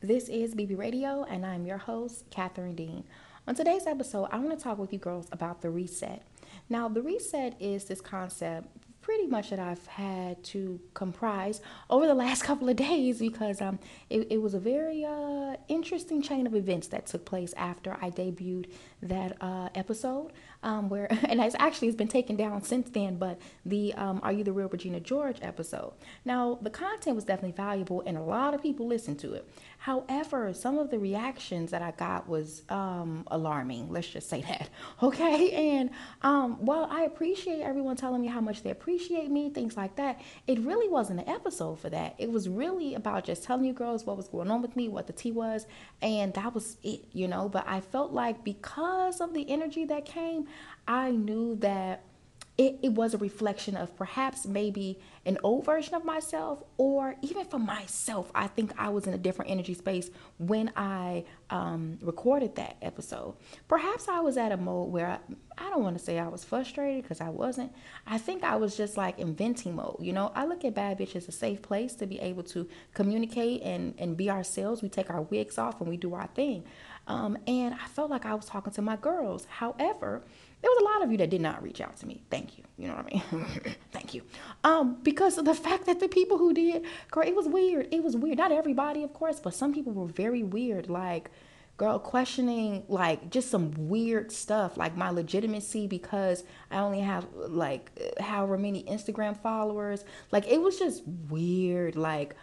This is BB Radio, and I'm your host, Catherine Dean. On today's episode, I want to talk with you girls about the reset. Now, the reset is this concept pretty much that I've had to comprise over the last couple of days because um, it, it was a very uh, interesting chain of events that took place after I debuted that uh, episode. Um, where and it's actually it's been taken down since then. But the um, "Are You the Real Regina George" episode. Now the content was definitely valuable, and a lot of people listened to it. However, some of the reactions that I got was um, alarming. Let's just say that, okay? And um, while I appreciate everyone telling me how much they appreciate me, things like that, it really wasn't an episode for that. It was really about just telling you girls what was going on with me, what the tea was, and that was it, you know. But I felt like because of the energy that came, I knew that it, it was a reflection of perhaps maybe an old version of myself, or even for myself, I think I was in a different energy space when I um, recorded that episode. Perhaps I was at a mode where I, I don't want to say I was frustrated because I wasn't. I think I was just like inventing mode. You know, I look at Bad Bitch as a safe place to be able to communicate and, and be ourselves. We take our wigs off and we do our thing. Um, and I felt like I was talking to my girls. However, there was a lot of you that did not reach out to me. Thank you. You know what I mean? Thank you. Um, because of the fact that the people who did, girl, it was weird. It was weird. Not everybody, of course, but some people were very weird. Like, girl, questioning like just some weird stuff, like my legitimacy because I only have like however many Instagram followers. Like, it was just weird. Like,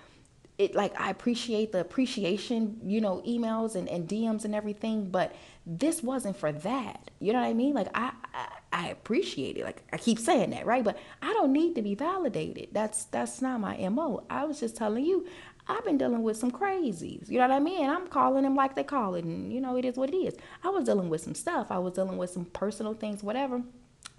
it like I appreciate the appreciation, you know, emails and, and DMs and everything, but this wasn't for that. You know what I mean? Like I, I I appreciate it. Like I keep saying that, right? But I don't need to be validated. That's that's not my MO. I was just telling you, I've been dealing with some crazies. You know what I mean? I'm calling them like they call it, and you know, it is what it is. I was dealing with some stuff. I was dealing with some personal things, whatever.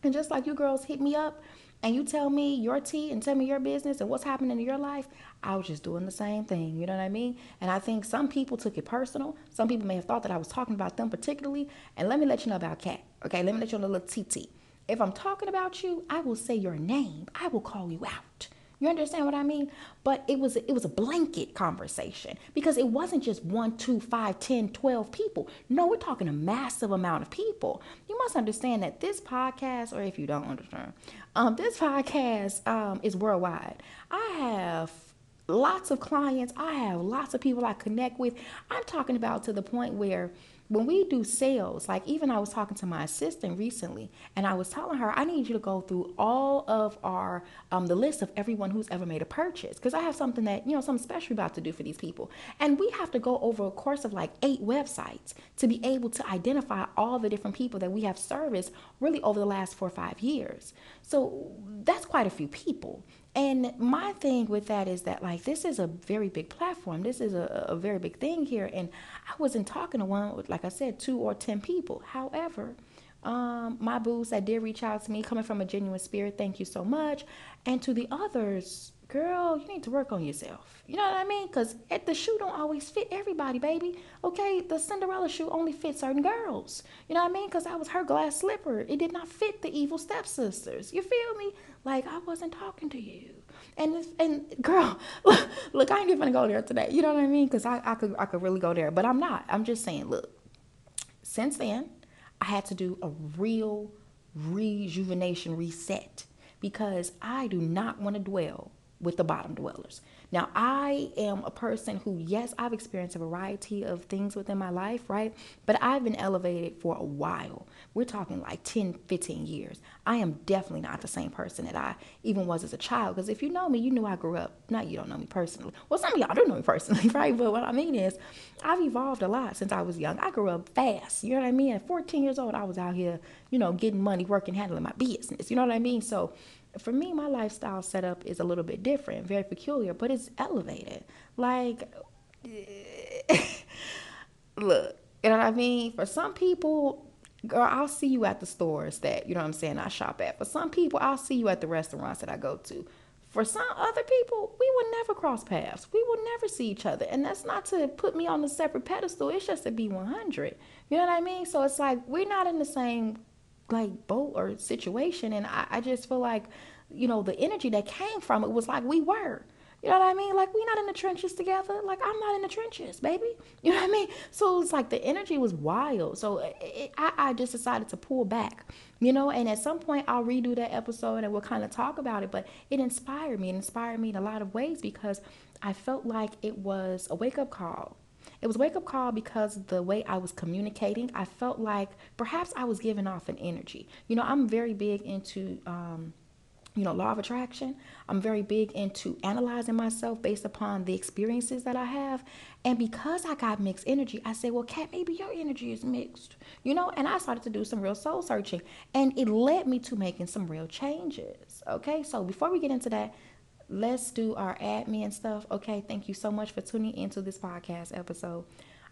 And just like you girls hit me up and you tell me your tea and tell me your business and what's happening in your life, I was just doing the same thing. You know what I mean? And I think some people took it personal. Some people may have thought that I was talking about them particularly. And let me let you know about Cat. Okay, let me let you know a little TT. If I'm talking about you, I will say your name. I will call you out. You understand what I mean? But it was it was a blanket conversation because it wasn't just one, two, five, ten, twelve people. No, we're talking a massive amount of people. You must understand that this podcast, or if you don't understand, um, this podcast um, is worldwide. I have lots of clients. I have lots of people I connect with. I'm talking about to the point where when we do sales, like even I was talking to my assistant recently, and I was telling her, I need you to go through all of our um, the list of everyone who's ever made a purchase, because I have something that you know something special about to do for these people, and we have to go over a course of like eight websites to be able to identify all the different people that we have serviced really over the last four or five years. So that's quite a few people. And my thing with that is that like this is a very big platform. This is a, a very big thing here. And I wasn't talking to one like I said, two or ten people. However, um, my boosts that did reach out to me, coming from a genuine spirit, thank you so much. And to the others, girl, you need to work on yourself. You know what I mean? Because the shoe don't always fit everybody, baby. Okay, the Cinderella shoe only fits certain girls. You know what I mean? Because I was her glass slipper. It did not fit the evil stepsisters. You feel me? Like I wasn't talking to you. And and girl, look, look, I ain't even gonna go there today. You know what I mean? Because I, I could I could really go there, but I'm not. I'm just saying, look. Since then, I had to do a real rejuvenation reset because I do not want to dwell with the bottom dwellers. Now, I am a person who, yes, I've experienced a variety of things within my life, right? But I've been elevated for a while. We're talking like 10, 15 years. I am definitely not the same person that I even was as a child. Because if you know me, you knew I grew up. Not you don't know me personally. Well, some of y'all do know me personally, right? But what I mean is, I've evolved a lot since I was young. I grew up fast. You know what I mean? At 14 years old, I was out here, you know, getting money, working, handling my business. You know what I mean? So, for me, my lifestyle setup is a little bit different, very peculiar, but it's elevated. Like, look, you know what I mean? For some people, girl, I'll see you at the stores that, you know what I'm saying, I shop at. For some people, I'll see you at the restaurants that I go to. For some other people, we will never cross paths. We will never see each other. And that's not to put me on a separate pedestal. It's just to be 100. You know what I mean? So it's like we're not in the same like boat or situation and I, I just feel like you know the energy that came from it was like we were You know what I mean? Like we not in the trenches together. Like I'm not in the trenches, baby. You know what I mean? So it's like the energy was wild. So it, it, I, I just decided to pull back, you know. And at some point I'll redo that episode and we'll kind of talk about it. But it inspired me. It inspired me in a lot of ways because I felt like it was a wake up call. It was wake up call because the way I was communicating, I felt like perhaps I was giving off an energy. You know, I'm very big into um, you know, law of attraction. I'm very big into analyzing myself based upon the experiences that I have. And because I got mixed energy, I said, well, Cat, maybe your energy is mixed, you know? And I started to do some real soul searching. And it led me to making some real changes. Okay. So before we get into that, let's do our admin stuff. Okay. Thank you so much for tuning into this podcast episode.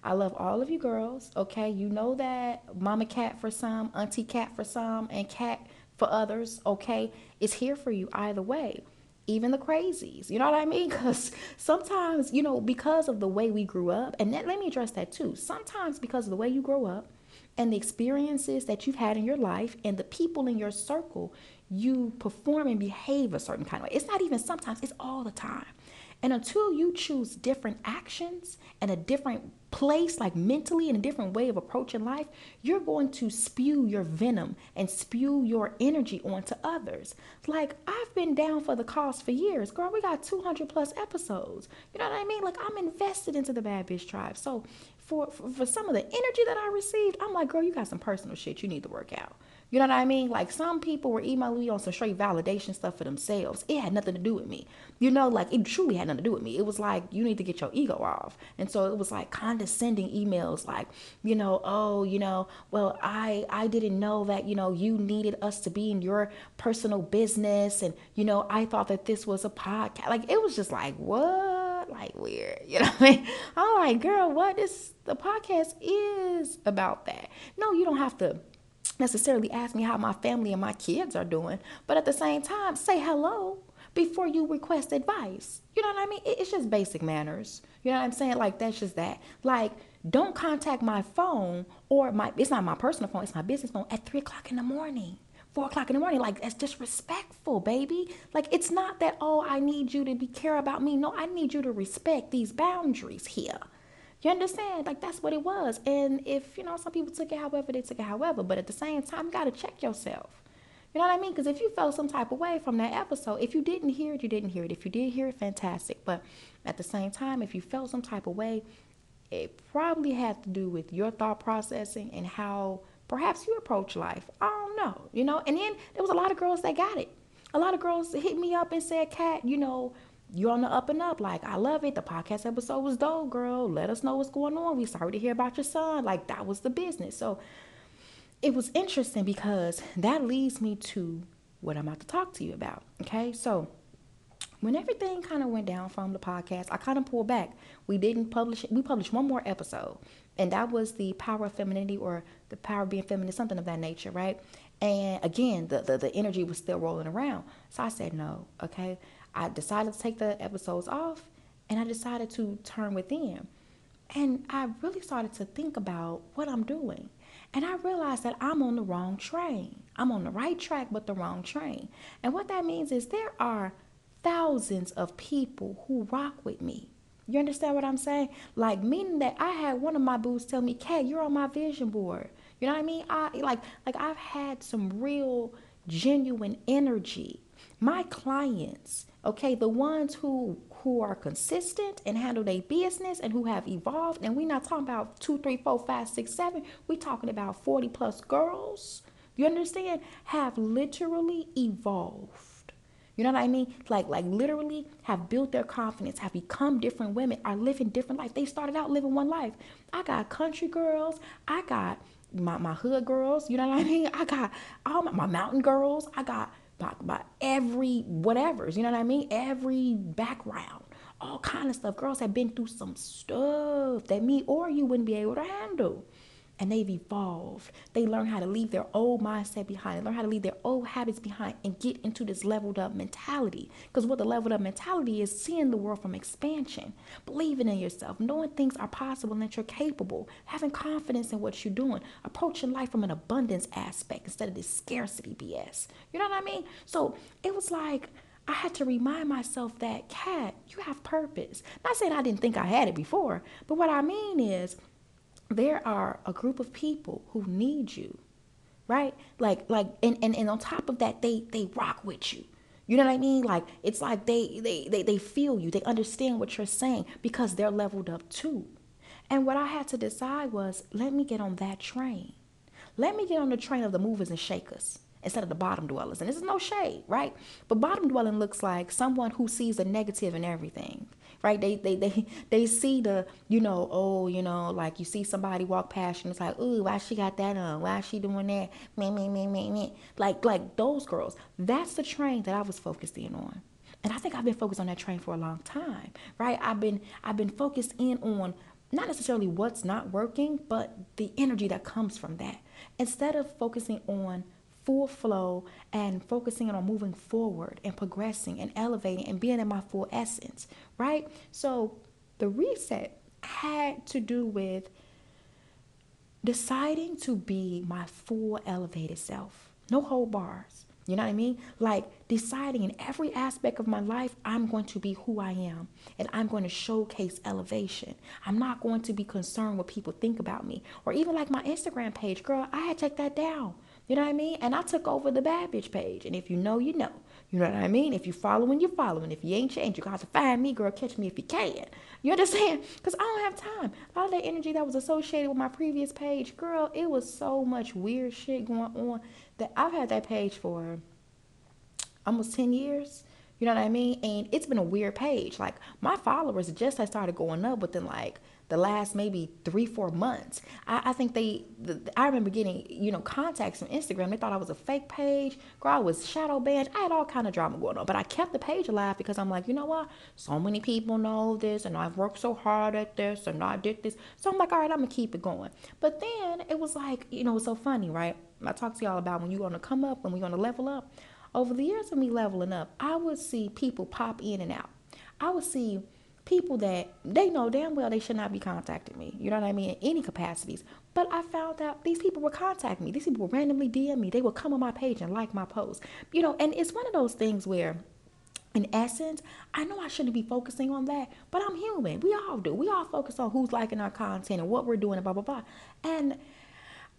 I love all of you girls. Okay. You know that Mama Cat for some, Auntie Cat for some, and Cat for others, okay, it's here for you either way. Even the crazies, you know what I mean? Because sometimes, you know, because of the way we grew up, and that, let me address that too. Sometimes, because of the way you grow up and the experiences that you've had in your life and the people in your circle, you perform and behave a certain kind of way. It's not even sometimes, it's all the time. And until you choose different actions and a different place, like mentally, and a different way of approaching life, you're going to spew your venom and spew your energy onto others. Like, I've been down for the cause for years. Girl, we got 200 plus episodes. You know what I mean? Like, I'm invested into the Bad Bitch Tribe. So, for, for, for some of the energy that I received, I'm like, girl, you got some personal shit you need to work out. You know what I mean? Like some people were emailing me on some straight validation stuff for themselves. It had nothing to do with me. You know, like it truly had nothing to do with me. It was like you need to get your ego off. And so it was like condescending emails like, you know, oh, you know, well, I I didn't know that, you know, you needed us to be in your personal business and you know, I thought that this was a podcast. Like it was just like, what? Like weird. You know what I mean? I'm like, girl, what is the podcast is about that. No, you don't have to necessarily ask me how my family and my kids are doing, but at the same time, say hello before you request advice. You know what I mean? It's just basic manners. You know what I'm saying? Like that's just that. Like don't contact my phone or my it's not my personal phone, it's my business phone at three o'clock in the morning. Four o'clock in the morning, like that's disrespectful, baby. Like it's not that oh I need you to be care about me. No, I need you to respect these boundaries here. You understand? Like that's what it was. And if, you know, some people took it however, they took it however. But at the same time, you got to check yourself. You know what I mean? Because if you felt some type of way from that episode, if you didn't hear it, you didn't hear it. If you did hear it, fantastic. But at the same time, if you felt some type of way, it probably had to do with your thought processing and how perhaps you approach life. I don't know, you know? And then there was a lot of girls that got it. A lot of girls hit me up and said, "Cat, you know, you're on the up and up. Like, I love it. The podcast episode was dope, girl. Let us know what's going on. We sorry to hear about your son. Like, that was the business. So it was interesting because that leads me to what I'm about to talk to you about. Okay. So when everything kind of went down from the podcast, I kind of pulled back. We didn't publish it. We published one more episode, and that was the power of femininity or the power of being feminine, something of that nature, right? And again, the, the, the energy was still rolling around. So I said, no, okay. I decided to take the episodes off and I decided to turn within. And I really started to think about what I'm doing. And I realized that I'm on the wrong train. I'm on the right track, but the wrong train. And what that means is there are thousands of people who rock with me. You understand what I'm saying? Like meaning that I had one of my boots tell me, "Cat, you're on my vision board." You know what I mean? I like like I've had some real genuine energy. My clients okay the ones who who are consistent and handle their business and who have evolved and we're not talking about two three four five six seven we're talking about 40 plus girls you understand have literally evolved. You know what i mean? Like like literally have built their confidence have become different women are living different life. They started out living one life. I got country girls i got my, my hood girls you know what i mean? I got all my, my mountain girls i got by, by every whatever's, you know what I mean? Every background, all kind of stuff. Girls have been through some stuff that me or you wouldn't be able to handle and they've evolved. They learn how to leave their old mindset behind, learn how to leave their old habits behind and get into this leveled up mentality. Because what the leveled up mentality is seeing the world from expansion, believing in yourself, knowing things are possible and that you're capable, having confidence in what you're doing, approaching life from an abundance aspect instead of this scarcity BS. You know what I mean? So it was like, I had to remind myself that, Cat, you have purpose. Not saying I didn't think I had it before, but what I mean is there are a group of people who need you, right? Like, like, and, and, and on top of that, they, they rock with you. You know what I mean? Like it's like they, they they they feel you. They understand what you're saying because they're leveled up too. And what I had to decide was let me get on that train. Let me get on the train of the movers and shakers instead of the bottom dwellers. And this is no shade, right? But bottom dwelling looks like someone who sees the negative in everything, right? They they they they see the, you know, oh, you know, like you see somebody walk past and it's like, ooh, why she got that on? Why she doing that? Me, me, me, me, me. Like like those girls. That's the train that I was focused in on. And I think I've been focused on that train for a long time, right? I've been I've been focused in on not necessarily what's not working, but the energy that comes from that. Instead of focusing on full flow and focusing on moving forward and progressing and elevating and being in my full essence, right? So the reset had to do with deciding to be my full elevated self. No hold bars. You know what I mean? Like deciding in every aspect of my life, I'm going to be who I am and I'm going to showcase elevation. I'm not going to be concerned what people think about me. Or even like my Instagram page, girl, I had to take that down. You know what I mean? And I took over the bad bitch page. And if you know, you know. You know what I mean? If you following, you're following. If you ain't changed, you got to find me, girl. Catch me if you can. You understand? Because I don't have time. All that energy that was associated with my previous page, girl, it was so much weird shit going on that I've had that page for almost 10 years. You know what I mean? And it's been a weird page. Like my followers just had started going up within like the last maybe three, four months. I, I think they, the, I remember getting, you know, contacts from Instagram. They thought I was a fake page. Girl, I was shadow banned. I had all kind of drama going on. But I kept the page alive because I'm like, you know what? So many people know this and I've worked so hard at this and I did this. So I'm like, all right, I'm to keep it going. But then it was like, you know, it's so funny, right? I talked to y'all about when you're to come up, when we're to level up. Over the years of me leveling up, I would see people pop in and out. I would see people that they know damn well they should not be contacting me. You know what I mean? In any capacities. But I found out these people were contacting me. These people would randomly DM me. They would come on my page and like my post. You know, and it's one of those things where in essence, I know I shouldn't be focusing on that, but I'm human. We all do. We all focus on who's liking our content and what we're doing and blah blah blah. And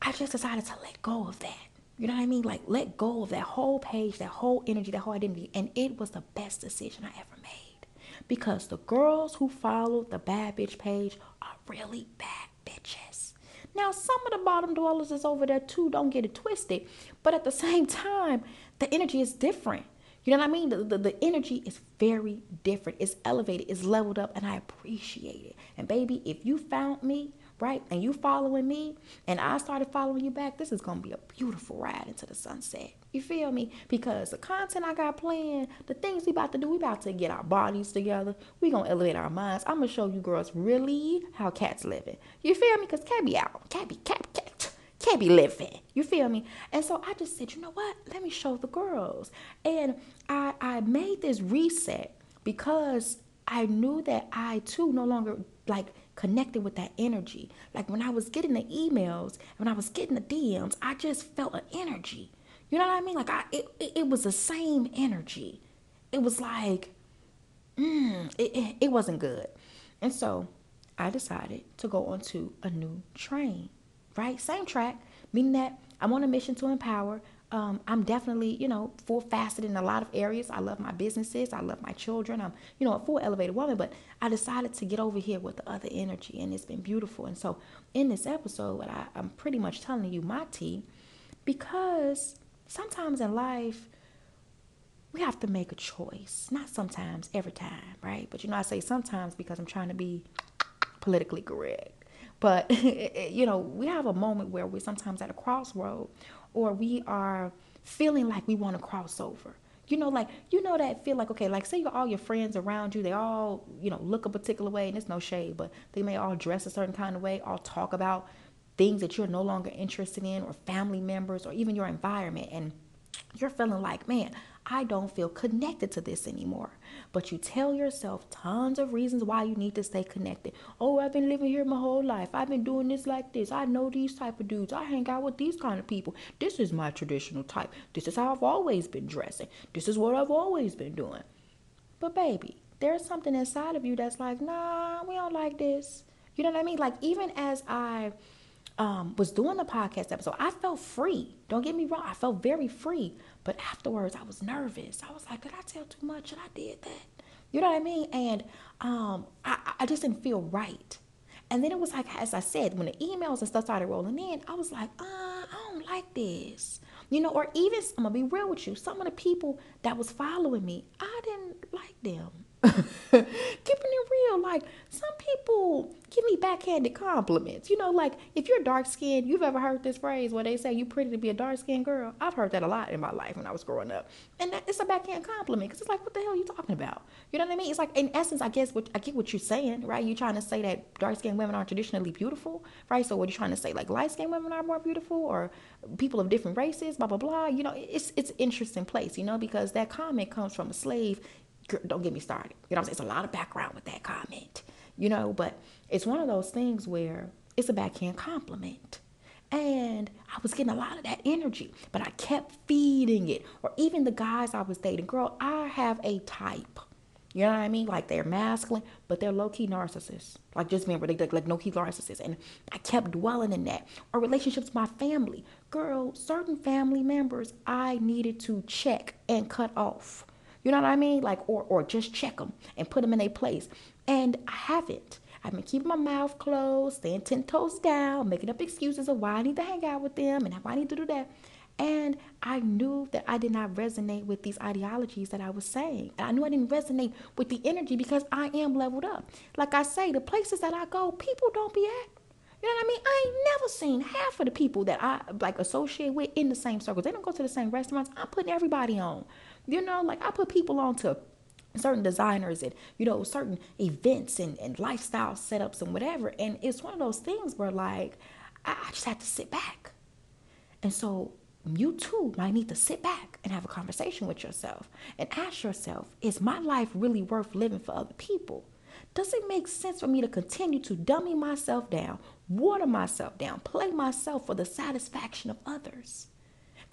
I just decided to let go of that. You know what I mean? Like let go of that whole page, that whole energy, that whole identity. And it was the best decision I ever made because the girls who follow the bad bitch page are really bad bitches. Now, some of the bottom dwellers is over there too, don't get it twisted. But at the same time, the energy is different. You know what I mean? The, the, the, energy is very different. It's elevated, it's leveled up, and I appreciate it. And baby, if you found me right? And you following me, and I started following you back, this is gonna be a beautiful ride into the sunset. You feel me? Because the content I got planned, the things we about to do, we about to get our bodies together. We gonna elevate our minds. I'm gonna show you girls really how cats living. You feel me? Cause cat be out, cat be cat cat. Can't be living. You feel me? And so I just said, you know what? Let me show the girls. And I I made this reset because I knew that I too no longer like connected with that energy. Like when I was getting the emails, when I was getting the DMs, I just felt an energy. You know what I mean? Like I, it, it, it was the same energy. It was like, mm, it, it, it wasn't good. And so I decided to go onto a new train, right? Same track, meaning that I'm on a mission to empower, um, I'm definitely, you know, full faceted in a lot of areas. I love my businesses. I love my children. I'm, you know, a full elevated woman, but I decided to get over here with the other energy and it's been beautiful. And so in this episode, I, I'm pretty much telling you my tea because sometimes in life, we have to make a choice. Not sometimes, every time, right? But you know, I say sometimes because I'm trying to be politically correct. But, you know, we have a moment where we're sometimes at a crossroad or we are feeling like we want to cross over. You know, like you know that feel like okay, like say you're all your friends around you, they all you know look a particular way, and it's no shade, but they may all dress a certain kind of way, all talk about things that you're no longer interested in, or family members, or even your environment, and you're feeling like, man, I don't feel connected to this anymore. But you tell yourself tons of reasons why you need to stay connected. Oh, I've been living here my whole life. I've been doing this like this. I know these type of dudes. I hang out with these kind of people. This is my traditional type. This is how I've always been dressing. This is what I've always been doing. But baby, there's something inside of you that's like, nah, we don't like this. You know what I mean? Like even as I um, was doing the podcast episode, I felt free. Don't get me wrong, I felt very free. But afterwards, I was nervous. I was like, did I tell too much? And I did that. You know what I mean? And um, I, I just didn't feel right. And then it was like, as I said, when the emails and stuff started rolling in, I was like, uh, I don't like this. You know, or even, I'm going to be real with you, some of the people that was following me, I didn't like them. Keeping it real, like some people give me backhanded compliments. You know, like if you're dark skinned, you've ever heard this phrase where they say you pretty to be a dark skinned girl. I've heard that a lot in my life when I was growing up, and that, it's a backhand compliment because it's like, what the hell are you talking about? You know what I mean? It's like in essence, I guess what I get what you're saying, right? You're trying to say that dark skinned women are traditionally beautiful, right? So what are you trying to say? Like light skinned women are more beautiful, or people of different races, blah blah blah. You know, it's it's interesting place, you know, because that comment comes from a slave don't get me started. You know I'm saying? It's a lot of background with that comment, you know, but it's one of those things where it's a backhand compliment. And I was getting a lot of that energy, but I kept feeding it. Or even the guys I was dating, girl, I have a type. You know what I mean? Like they're masculine, but they're low key narcissists. Like just remember, they like, like no key narcissists. And I kept dwelling in that. Or relationships with my family. Girl, certain family members I needed to check and cut off you know what I mean? Like, or, or just check them and put them in a place. And I haven't. I've been keeping my mouth closed, staying 10 toes down, making up excuses of why I need to hang out with them and why I need to do that. And I knew that I did not resonate with these ideologies that I was saying. And I knew I didn't resonate with the energy because I am leveled up. Like I say, the places that I go, people don't be at. You know what I mean? I ain't never seen half of the people that I like associate with in the same circles. They don't go to the same restaurants. I'm putting everybody on. You know, like I put people on to certain designers and you know certain events and, and lifestyle setups and whatever. And it's one of those things where like I, I just have to sit back. And so you too might need to sit back and have a conversation with yourself and ask yourself is my life really worth living for other people? Does it make sense for me to continue to dummy myself down water myself down play myself for the satisfaction of others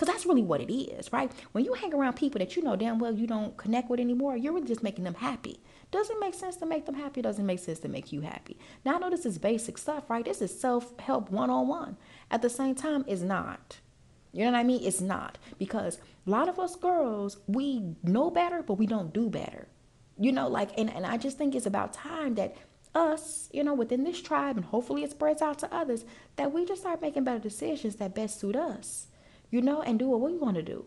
because that's really what it is, right? When you hang around people that you know damn well you don't connect with anymore, you're really just making them happy. Doesn't make sense to make them happy, doesn't make sense to make you happy. Now I know this is basic stuff, right? This is self-help one-on-one. At the same time, it's not. You know what I mean? It's not. Because a lot of us girls, we know better, but we don't do better. You know, like, and, and I just think it's about time that us, you know, within this tribe, and hopefully it spreads out to others, that we just start making better decisions that best suit us you know, and do what we want to do.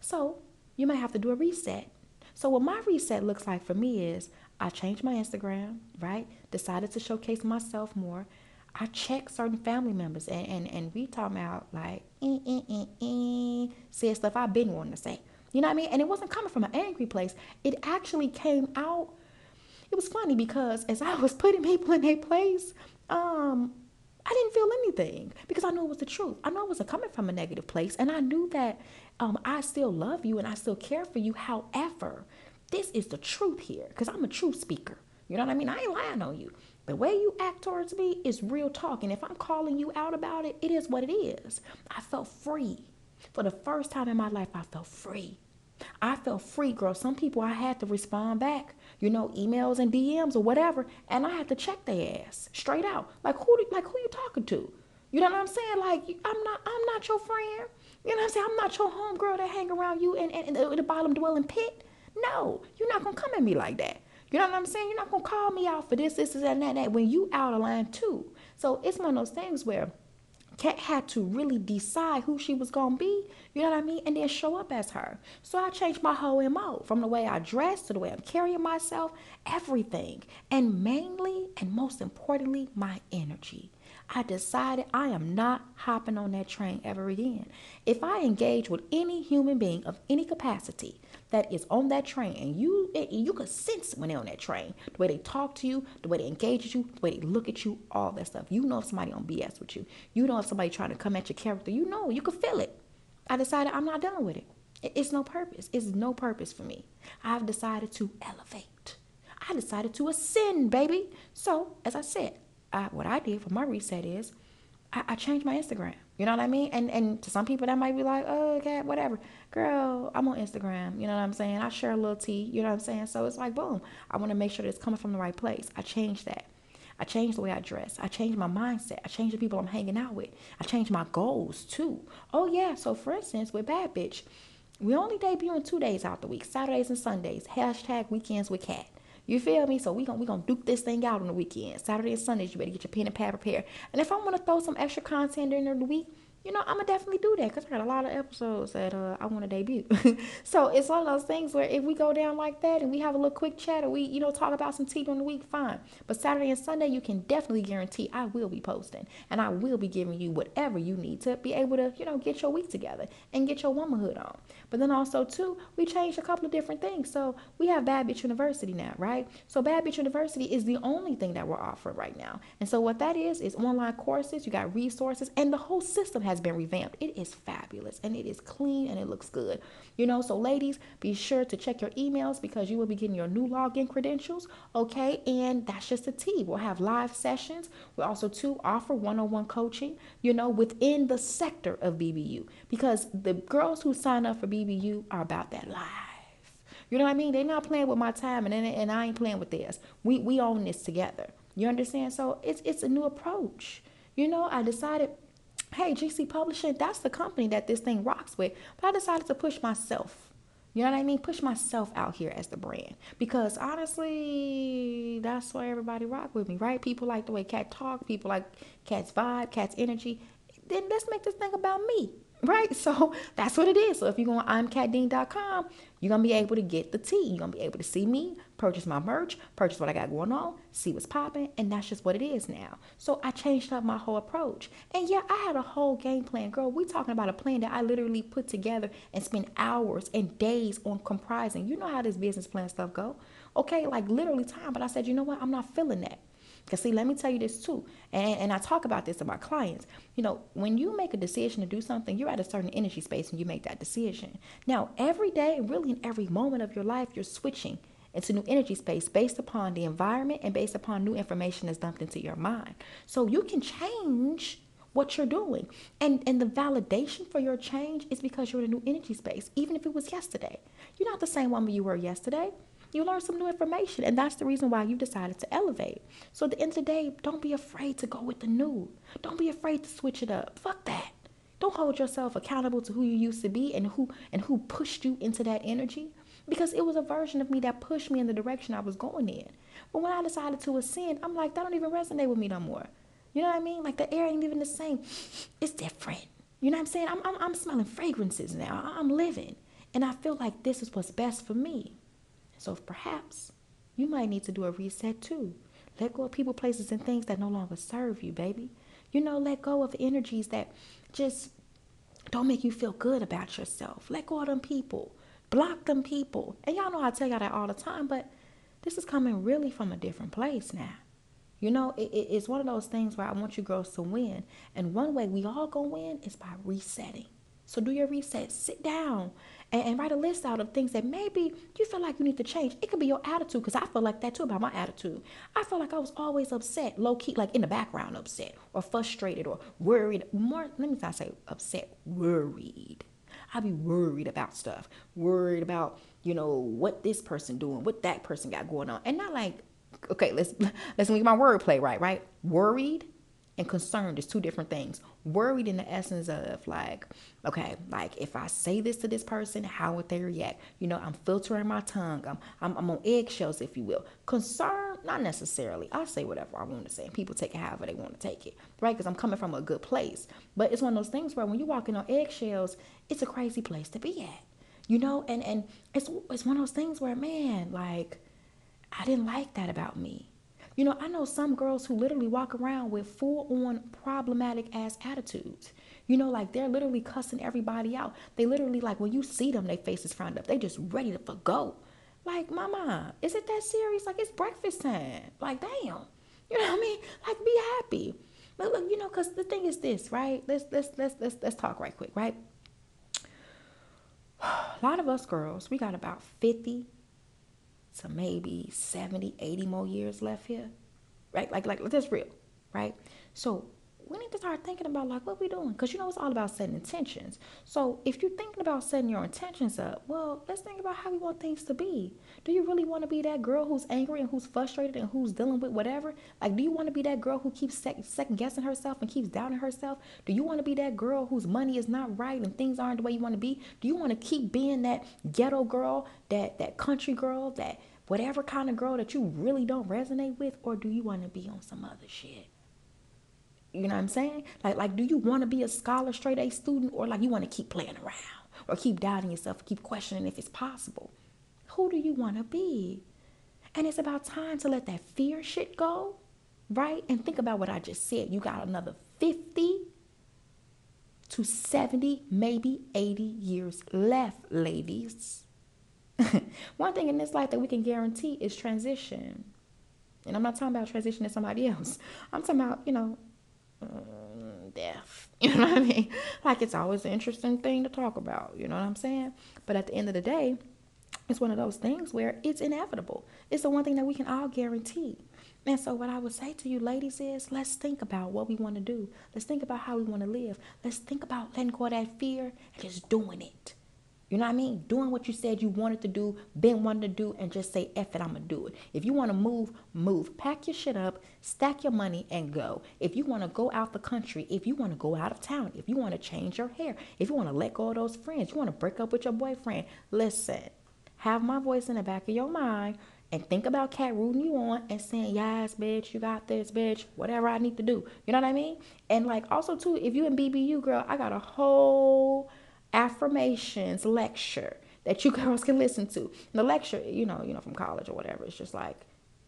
So you might have to do a reset. So what my reset looks like for me is I changed my Instagram, right? Decided to showcase myself more. I check certain family members and, and, and we talk about like eh, eh, eh, said stuff I've been wanting to say. You know what I mean? And it wasn't coming from an angry place. It actually came out. It was funny because as I was putting people in their place, um, I didn't feel anything because I knew it was the truth. I know it wasn't coming from a negative place. And I knew that um, I still love you and I still care for you. However, this is the truth here because I'm a truth speaker. You know what I mean? I ain't lying on you. The way you act towards me is real talk. And if I'm calling you out about it, it is what it is. I felt free. For the first time in my life, I felt free. I felt free, girl. Some people I had to respond back you know, emails and DMs or whatever, and I had to check their ass straight out. Like who, like who you talking to? You know what I'm saying? Like I'm not, I'm not your friend. You know what I'm saying? I'm not your homegirl that hang around you in, in, in the bottom dwelling pit. No, you're not gonna come at me like that. You know what I'm saying? You're not gonna call me out for this, this, this, and that, that when you out of line too. So it's one of those things where Cat had to really decide who she was gonna be, you know what I mean, and then show up as her. So I changed my whole MO from the way I dress to the way I'm carrying myself, everything. And mainly and most importantly, my energy. I decided I am not hopping on that train ever again. If I engage with any human being of any capacity that is on that train and you you could sense when they're on that train the way they talk to you the way they engage with you the way they look at you all that stuff you know if somebody on bs with you you know if somebody trying to come at your character you know you can feel it i decided i'm not dealing with it It's no purpose. It's no purpose for me. I've decided to elevate. I decided to ascend, baby. So, as I said, I, what I did for my reset is I, I, changed my Instagram. You know what I mean? And and to some people that might be like, oh, okay, whatever. Girl, I'm on Instagram. You know what I'm saying? I share a little tea. You know what I'm saying? So it's like, boom. I want to make sure that it's coming from the right place. I change that. I change the way I dress. I change my mindset. I change the people I'm hanging out with. I change my goals too. Oh yeah. So for instance, with Bad Bitch, we only debut in two days out the week, Saturdays and Sundays. Hashtag weekends with Cat. You feel me? So we gonna we gonna duke this thing out on the weekend. Saturday and Sundays, you better get your pen and pad prepared. And if I want to throw some extra content during the week, you know, I'm gonna definitely do that because I got a lot of episodes that uh, I want to debut. so it's one of those things where if we go down like that and we have a little quick chat or we, you know, talk about some tea during the week, fine. But Saturday and Sunday, you can definitely guarantee I will be posting and I will be giving you whatever you need to be able to, you know, get your week together and get your womanhood on. But then also too, we changed a couple of different things. So we have Bad Bitch University now, right? So Bad Bitch University is the only thing that we're offering right now. And so what that is is online courses. You got resources, and the whole system has been revamped. It is fabulous and it is clean and it looks good. You know, so ladies, be sure to check your emails because you will be getting your new login credentials. Okay, and that's just a T. We'll have live sessions. We also too offer one-on-one coaching. You know, within the sector of BBU because the girls who sign up for BBU are about that life. You know what I mean? They're not playing with my time, and and I ain't playing with theirs. We we own this together. You understand? So it's it's a new approach. You know, I decided, hey, GC Publishing, that's the company that this thing rocks with. But I decided to push myself. You know what I mean? Push myself out here as the brand. Because honestly, that's why everybody rock with me, right? People like the way Cat talk, people like Cat's vibe, Cat's energy. Then let's make this thing about me. Right? So that's what it is. So if you go on imcatdean.com, you're to be able to get the tea. You're to be able to see me, purchase my merch, purchase what I got going on, see what's popping, and that's just what it is now. So I changed up my whole approach. And yeah, I had a whole game plan. Girl, we talking about a plan that I literally put together and spent hours and days on comprising. You know how this business plan stuff go. Okay, like literally time, but I said, you know what? I'm not feeling that. Because, see, let me tell you this too, and, and I talk about this about clients. You know, when you make a decision to do something, you're at a certain energy space when you make that decision. Now, every day, really in every moment of your life, you're switching into new energy space based upon the environment and based upon new information that's dumped into your mind. So you can change what you're doing. And and the validation for your change is because you're in a new energy space, even if it was yesterday. You're not the same woman you were yesterday you learn some new information. And that's the reason why you decided to elevate. So at the end of the day, don't be afraid to go with the new. Don't be afraid to switch it up. Fuck that. Don't hold yourself accountable to who you used to be and who and who pushed you into that energy. Because it was a version of me that pushed me in the direction I was going in. But when I decided to ascend, I'm like, that don't even resonate with me no more. You know what I mean? Like the air ain't even the same. It's different. You know what I'm saying? I'm, I'm, I'm smelling fragrances now. I'm living. And I feel like this is what's best for me. So perhaps you might need to do a reset too. Let go of people, places, and things that no longer serve you, baby. You know, let go of energies that just don't make you feel good about yourself. Let go of them people. Block them people. And y'all know I tell y'all that all the time, but this is coming really from a different place now. You know, it, it, it's one of those things where I want you girls to win. And one way we all gonna win is by resetting. So do your reset. Sit down and, and, write a list out of things that maybe you feel like you need to change. It could be your attitude, because I feel like that too about my attitude. I feel like I was always upset, low key, like in the background, upset or frustrated or worried. More, let me not say upset, worried. I'd be worried about stuff, worried about you know what this person doing, what that person got going on, and not like okay, let's let's make my wordplay right, right? Worried and concerned is two different things. Worried in the essence of like, okay, like if I say this to this person, how would they react? You know, I'm filtering my tongue. I'm I'm, I'm on eggshells, if you will. Concerned, not necessarily. I say whatever I want to say. People take it however they want to take it, right? Because I'm coming from a good place. But it's one of those things where when you're walking on eggshells, it's a crazy place to be at. You know, and and it's it's one of those things where man, like, I didn't like that about me you know, I know some girls who literally walk around with full on problematic ass attitudes. You know, like they're literally cussing everybody out. They literally, like, when you see them, their faces frowned up. They just ready to go. Like, mama, is it that serious? Like, it's breakfast time. Like, damn. You know what I mean? Like, be happy. But look, you know, because the thing is this, right? Let's let's let's let's let's talk right quick, right? a lot of us girls, we got about 50 to maybe 70, 80 more years left here. Right? Like, like that's real, right? So we need to start thinking about like what we doing? Because you know it's all about setting intentions. So if you're thinking about setting your intentions up well let's think about how we want things to be. Do you really want to be that girl who's angry and who's frustrated and who's dealing with whatever? Like do you want to be that girl who keeps sec- second guessing herself and keeps doubting herself? Do you want to be that girl whose money is not right and things aren't the way you want to be? Do you want to keep being that ghetto girl that that country girl that whatever kind of girl that you really don't resonate with? Or do you want to be on some other shit you know what I'm saying? Like, like, do you want to be a scholar, straight A student, or like you want to keep playing around, or keep doubting yourself, keep questioning if it's possible? Who do you want to be? And it's about time to let that fear shit go, right? And think about what I just said. You got another 50 to 70, maybe 80 years left, ladies. One thing in this life that we can guarantee is transition. And I'm not talking about transition to somebody else. I'm talking about, you know, death. You know what I mean? Like it's always an interesting thing to talk about. You know what I'm saying? But at the end of the day, it's one of those things where it's inevitable. It's the one thing that we can all guarantee. And so, what I would say to you, ladies, is let's think about what we want to do. Let's think about how we want to live. Let's think about letting go of that fear and just doing it. You know what I mean? Doing what you said you wanted to do, been wanting to do, and just say, F it, I'm going to do it. If you want to move, move. Pack your shit up, stack your money, and go. If you want to go out the country, if you want to go out of town, if you want to change your hair, if you want to let go of those friends, you want to break up with your boyfriend, listen, have my voice in the back of your mind and think about Cat rooting you on and saying, yes, bitch, you got this, bitch, whatever I need to do. You know what I mean? And like also too, if you in BBU, girl, I got a whole affirmations lecture that you girls can listen to. The lecture, you know, you know, from college or whatever, it's just like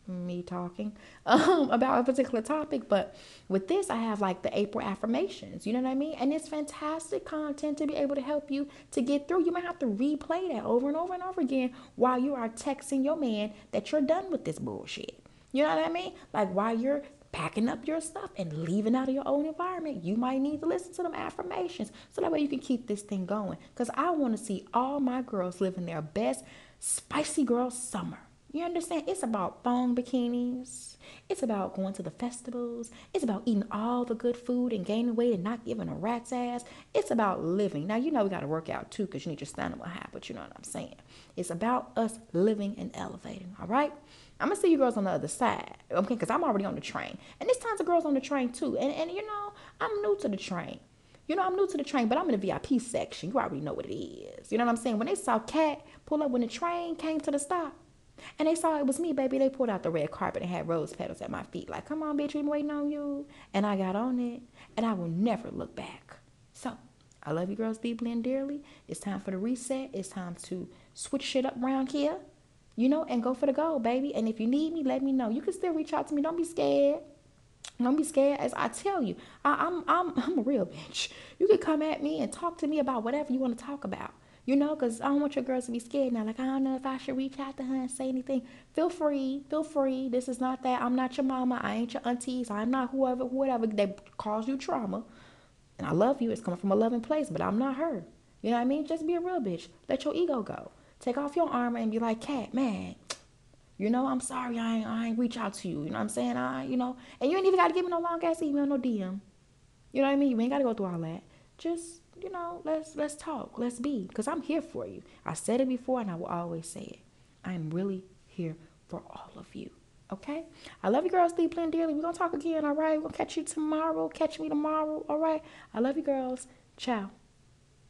me talking um, about a particular topic. But with this, I have like the April affirmations. You know what I mean? And it's fantastic content to be able to help you to get through. You might have to replay that over and over and over again while you are texting your man that you're done with this bullshit. You know what I mean? Like while you're packing up your stuff and leaving out of your own environment, you might need to listen to them affirmations so that way you can keep this thing going. Because I want to see all my girls living their best spicy girl summer. You understand? It's about thong bikinis. It's about going to the festivals. It's about eating all the good food and gaining weight and not giving a rat's ass. It's about living. Now, you know, we got to work out too because you need your stamina high, but you know what I'm saying. It's about us living and elevating, all right? I'm gonna see you girls on the other side, okay? Because I'm already on the train, and there's tons of girls on the train too. And and you know, I'm new to the train. You know, I'm new to the train, but I'm in the VIP section. You already know what it is. You know what I'm saying? When they saw Cat pull up when the train came to the stop, and they saw it was me, baby, they pulled out the red carpet and had rose petals at my feet. Like, come on, bitch, we waiting on you. And I got on it, and I will never look back. So, I love you girls deeply and dearly. It's time for the reset. It's time to switch shit up around here you know, and go for the goal, baby. And if you need me, let me know. You can still reach out to me. Don't be scared. Don't be scared. As I tell you, I, am I'm, I'm I'm a real bitch. You can come at me and talk to me about whatever you want to talk about. You know, because I don't want your girls to be scared now. Like I don't know if I should reach out to her and say anything. Feel free. Feel free. This is not that. I'm not your mama. I ain't your aunties. I'm not whoever, whatever that caused you trauma. And I love you. It's coming from a loving place, but I'm not her. You know what I mean? Just be a real bitch. Let your ego go. Take off your armor and be like, Cat, man, you know, I'm sorry I ain't, I ain't reach out to you. You know what I'm saying? I, you know, and you ain't even got to give me no long ass email, no DM. You know what I mean? You ain't got to go through all that. Just, you know, let's let's talk. Let's be. Because I'm here for you. I said it before and I will always say it. I am really here for all of you. Okay? I love you girls deeply and dearly. We're to talk again, all right? We'll catch you tomorrow. Catch me tomorrow, all right? I love you girls. Ciao.